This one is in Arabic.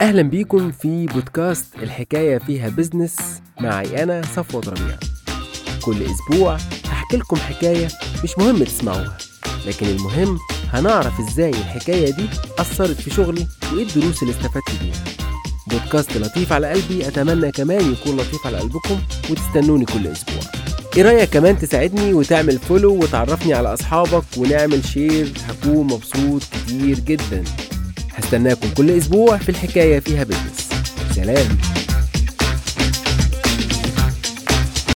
أهلا بيكم في بودكاست الحكاية فيها business معي أنا صفوة ربيع. كل أسبوع هحكي لكم حكاية مش مهم تسمعوها لكن المهم هنعرف إزاي الحكاية دي أثرت في شغلي وإيه الدروس اللي استفدت بيها. بودكاست لطيف على قلبي أتمنى كمان يكون لطيف على قلبكم وتستنوني كل أسبوع. إيه رأيك كمان تساعدني وتعمل follow وتعرفني على أصحابك ونعمل share هكون مبسوط كتير جدا. هستناكم كل أسبوع في الحكاية فيها بزنس سلام.